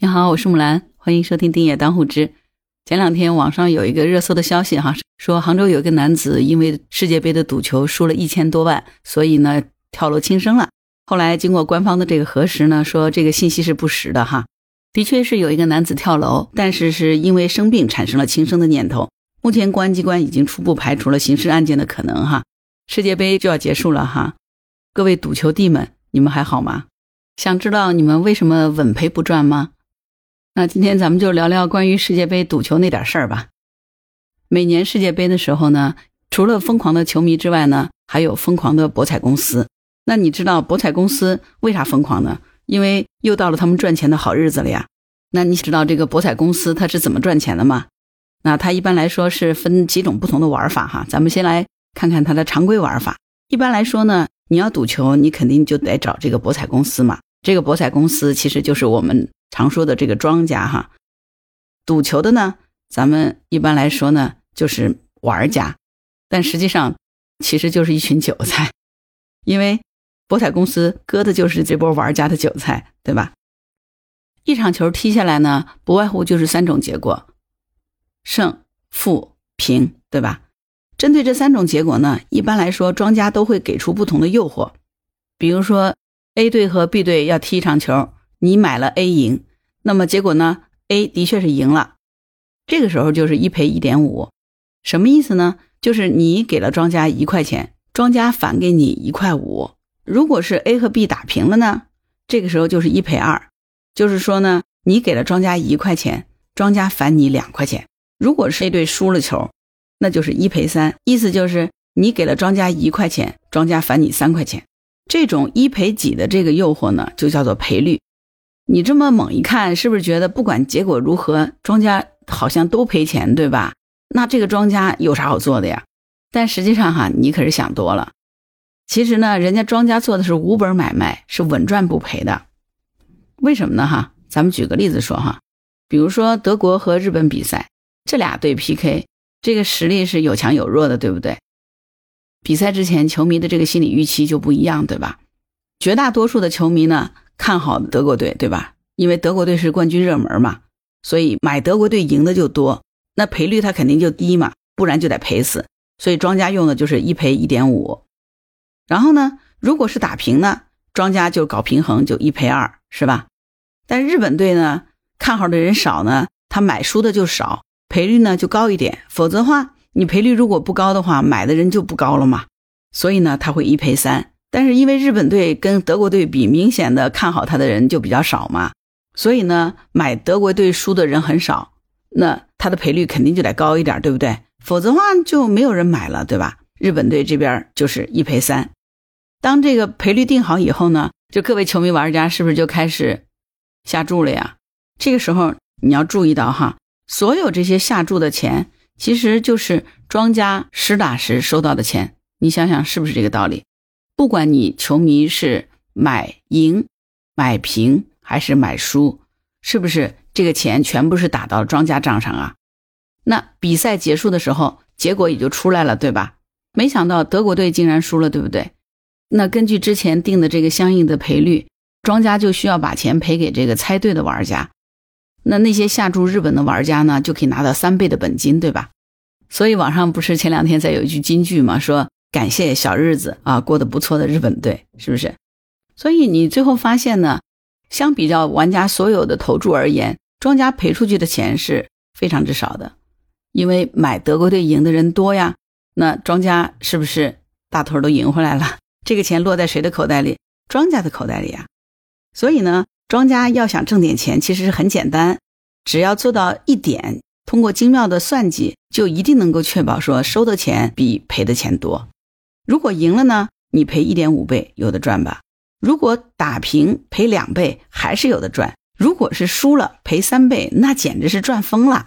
你好，我是木兰，欢迎收听《丁野当户知》。前两天网上有一个热搜的消息哈，说杭州有一个男子因为世界杯的赌球输了一千多万，所以呢跳楼轻生了。后来经过官方的这个核实呢，说这个信息是不实的哈，的确是有一个男子跳楼，但是是因为生病产生了轻生的念头。目前公安机关已经初步排除了刑事案件的可能哈。世界杯就要结束了哈，各位赌球弟们，你们还好吗？想知道你们为什么稳赔不赚吗？那今天咱们就聊聊关于世界杯赌球那点事儿吧。每年世界杯的时候呢，除了疯狂的球迷之外呢，还有疯狂的博彩公司。那你知道博彩公司为啥疯狂呢？因为又到了他们赚钱的好日子了呀。那你知道这个博彩公司它是怎么赚钱的吗？那它一般来说是分几种不同的玩法哈。咱们先来看看它的常规玩法。一般来说呢，你要赌球，你肯定就得找这个博彩公司嘛。这个博彩公司其实就是我们。常说的这个庄家哈，赌球的呢，咱们一般来说呢就是玩家，但实际上其实就是一群韭菜，因为博彩公司割的就是这波玩家的韭菜，对吧？一场球踢下来呢，不外乎就是三种结果：胜、负、平，对吧？针对这三种结果呢，一般来说庄家都会给出不同的诱惑，比如说 A 队和 B 队要踢一场球。你买了 A 赢，那么结果呢？A 的确是赢了，这个时候就是一赔一点五，什么意思呢？就是你给了庄家一块钱，庄家返给你一块五。如果是 A 和 B 打平了呢？这个时候就是一赔二，就是说呢，你给了庄家一块钱，庄家返你两块钱。如果是 A 队输了球，那就是一赔三，意思就是你给了庄家一块钱，庄家返你三块钱。这种一赔几的这个诱惑呢，就叫做赔率。你这么猛一看，是不是觉得不管结果如何，庄家好像都赔钱，对吧？那这个庄家有啥好做的呀？但实际上哈，你可是想多了。其实呢，人家庄家做的是无本买卖，是稳赚不赔的。为什么呢？哈，咱们举个例子说哈，比如说德国和日本比赛，这俩队 PK，这个实力是有强有弱的，对不对？比赛之前，球迷的这个心理预期就不一样，对吧？绝大多数的球迷呢？看好德国队，对吧？因为德国队是冠军热门嘛，所以买德国队赢的就多，那赔率它肯定就低嘛，不然就得赔死。所以庄家用的就是一赔一点五。然后呢，如果是打平呢，庄家就搞平衡，就一赔二，是吧？但日本队呢，看好的人少呢，他买输的就少，赔率呢就高一点。否则的话，你赔率如果不高的话，买的人就不高了嘛。所以呢，他会一赔三。但是因为日本队跟德国队比，明显的看好他的人就比较少嘛，所以呢，买德国队输的人很少，那他的赔率肯定就得高一点，对不对？否则的话就没有人买了，对吧？日本队这边就是一赔三。当这个赔率定好以后呢，就各位球迷玩家是不是就开始下注了呀？这个时候你要注意到哈，所有这些下注的钱，其实就是庄家实打实收到的钱，你想想是不是这个道理？不管你球迷是买赢、买平还是买输，是不是这个钱全部是打到庄家账上啊？那比赛结束的时候，结果也就出来了，对吧？没想到德国队竟然输了，对不对？那根据之前定的这个相应的赔率，庄家就需要把钱赔给这个猜对的玩家。那那些下注日本的玩家呢，就可以拿到三倍的本金，对吧？所以网上不是前两天在有一句金句嘛，说。感谢小日子啊，过得不错的日本队，是不是？所以你最后发现呢，相比较玩家所有的投注而言，庄家赔出去的钱是非常之少的，因为买德国队赢的人多呀。那庄家是不是大头都赢回来了？这个钱落在谁的口袋里？庄家的口袋里呀。所以呢，庄家要想挣点钱，其实是很简单，只要做到一点，通过精妙的算计，就一定能够确保说收的钱比赔的钱多。如果赢了呢，你赔一点五倍有的赚吧；如果打平赔两倍还是有的赚；如果是输了赔三倍，那简直是赚疯了。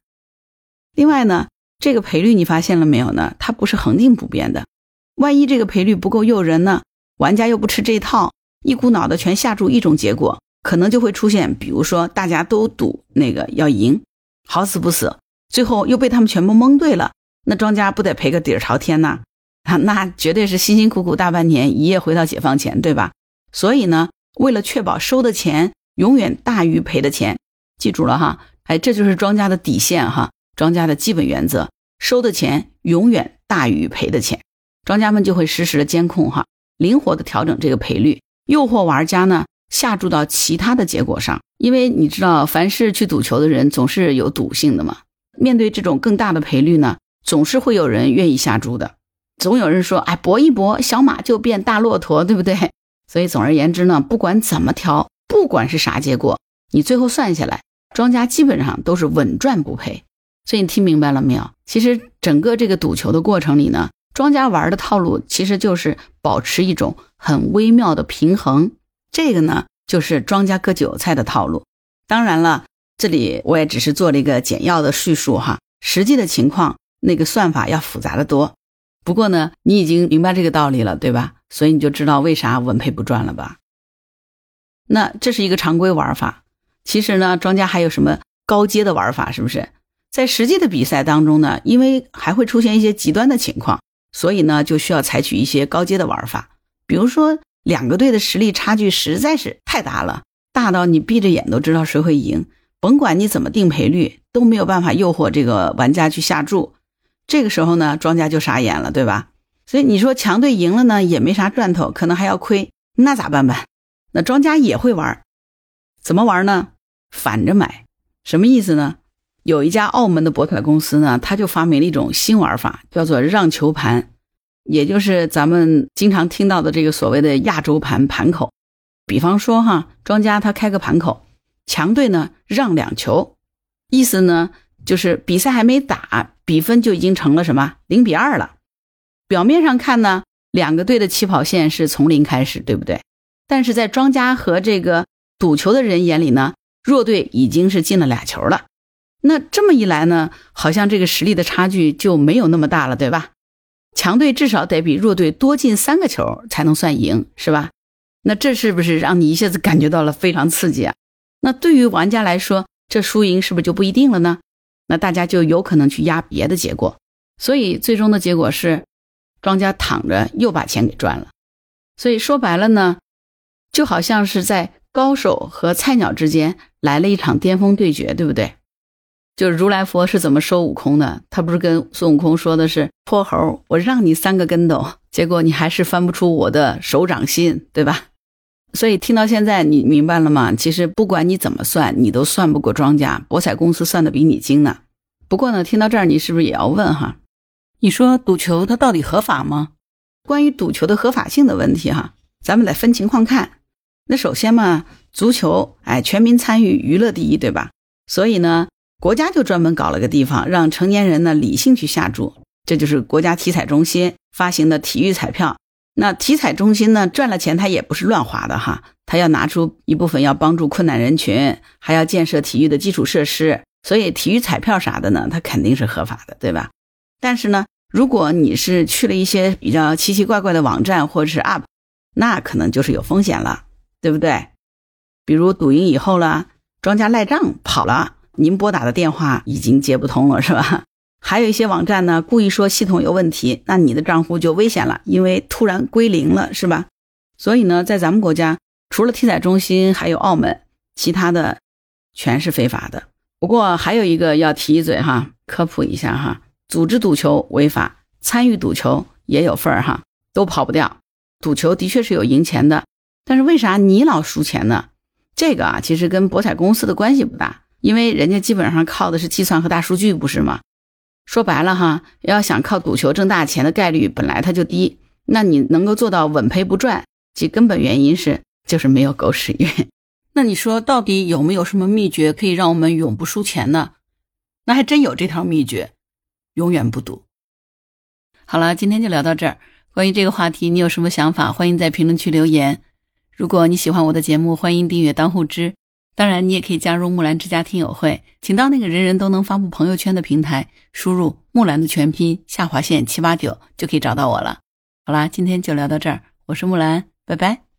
另外呢，这个赔率你发现了没有呢？它不是恒定不变的。万一这个赔率不够诱人呢？玩家又不吃这套，一股脑的全下注一种结果，可能就会出现，比如说大家都赌那个要赢，好死不死，最后又被他们全部蒙对了，那庄家不得赔个底儿朝天呐？啊那绝对是辛辛苦苦大半年，一夜回到解放前，对吧？所以呢，为了确保收的钱永远大于赔的钱，记住了哈，哎，这就是庄家的底线哈，庄家的基本原则，收的钱永远大于赔的钱，庄家们就会实时的监控哈，灵活的调整这个赔率，诱惑玩家呢下注到其他的结果上，因为你知道，凡是去赌球的人总是有赌性的嘛，面对这种更大的赔率呢，总是会有人愿意下注的，总有人说，哎，搏一搏，小马就变大骆驼，对不对？所以总而言之呢，不管怎么调，不管是啥结果，你最后算下来。庄家基本上都是稳赚不赔，所以你听明白了没有？其实整个这个赌球的过程里呢，庄家玩的套路其实就是保持一种很微妙的平衡，这个呢就是庄家割韭菜的套路。当然了，这里我也只是做了一个简要的叙述哈，实际的情况那个算法要复杂的多。不过呢，你已经明白这个道理了，对吧？所以你就知道为啥稳赔不赚了吧？那这是一个常规玩法。其实呢，庄家还有什么高阶的玩法？是不是在实际的比赛当中呢？因为还会出现一些极端的情况，所以呢，就需要采取一些高阶的玩法。比如说，两个队的实力差距实在是太大了，大到你闭着眼都知道谁会赢，甭管你怎么定赔率，都没有办法诱惑这个玩家去下注。这个时候呢，庄家就傻眼了，对吧？所以你说强队赢了呢，也没啥赚头，可能还要亏，那咋办办？那庄家也会玩。怎么玩呢？反着买，什么意思呢？有一家澳门的博彩公司呢，他就发明了一种新玩法，叫做让球盘，也就是咱们经常听到的这个所谓的亚洲盘盘口。比方说哈，庄家他开个盘口，强队呢让两球，意思呢就是比赛还没打，比分就已经成了什么零比二了。表面上看呢，两个队的起跑线是从零开始，对不对？但是在庄家和这个赌球的人眼里呢，弱队已经是进了俩球了，那这么一来呢，好像这个实力的差距就没有那么大了，对吧？强队至少得比弱队多进三个球才能算赢，是吧？那这是不是让你一下子感觉到了非常刺激啊？那对于玩家来说，这输赢是不是就不一定了呢？那大家就有可能去压别的结果，所以最终的结果是，庄家躺着又把钱给赚了。所以说白了呢。就好像是在高手和菜鸟之间来了一场巅峰对决，对不对？就是如来佛是怎么收悟空的？他不是跟孙悟空说的是“泼猴，我让你三个跟斗”，结果你还是翻不出我的手掌心，对吧？所以听到现在，你明白了吗？其实不管你怎么算，你都算不过庄家博彩公司算的比你精呢。不过呢，听到这儿，你是不是也要问哈？你说赌球它到底合法吗？关于赌球的合法性的问题哈，咱们得分情况看。那首先嘛，足球，哎，全民参与，娱乐第一，对吧？所以呢，国家就专门搞了个地方，让成年人呢理性去下注，这就是国家体彩中心发行的体育彩票。那体彩中心呢赚了钱，他也不是乱花的哈，他要拿出一部分要帮助困难人群，还要建设体育的基础设施，所以体育彩票啥的呢，它肯定是合法的，对吧？但是呢，如果你是去了一些比较奇奇怪怪的网站或者是 App，那可能就是有风险了。对不对？比如赌赢以后了，庄家赖账跑了，您拨打的电话已经接不通了，是吧？还有一些网站呢，故意说系统有问题，那你的账户就危险了，因为突然归零了，是吧？所以呢，在咱们国家，除了体彩中心，还有澳门，其他的全是非法的。不过还有一个要提一嘴哈，科普一下哈，组织赌球违法，参与赌球也有份儿哈，都跑不掉。赌球的确是有赢钱的。但是为啥你老输钱呢？这个啊，其实跟博彩公司的关系不大，因为人家基本上靠的是计算和大数据，不是吗？说白了哈，要想靠赌球挣大钱的概率本来它就低，那你能够做到稳赔不赚，其根本原因是就是没有狗屎运。那你说到底有没有什么秘诀可以让我们永不输钱呢？那还真有这条秘诀，永远不赌。好了，今天就聊到这儿。关于这个话题，你有什么想法？欢迎在评论区留言。如果你喜欢我的节目，欢迎订阅当户知。当然，你也可以加入木兰之家听友会，请到那个人人都能发布朋友圈的平台，输入木兰的全拼下划线七八九就可以找到我了。好啦，今天就聊到这儿，我是木兰，拜拜。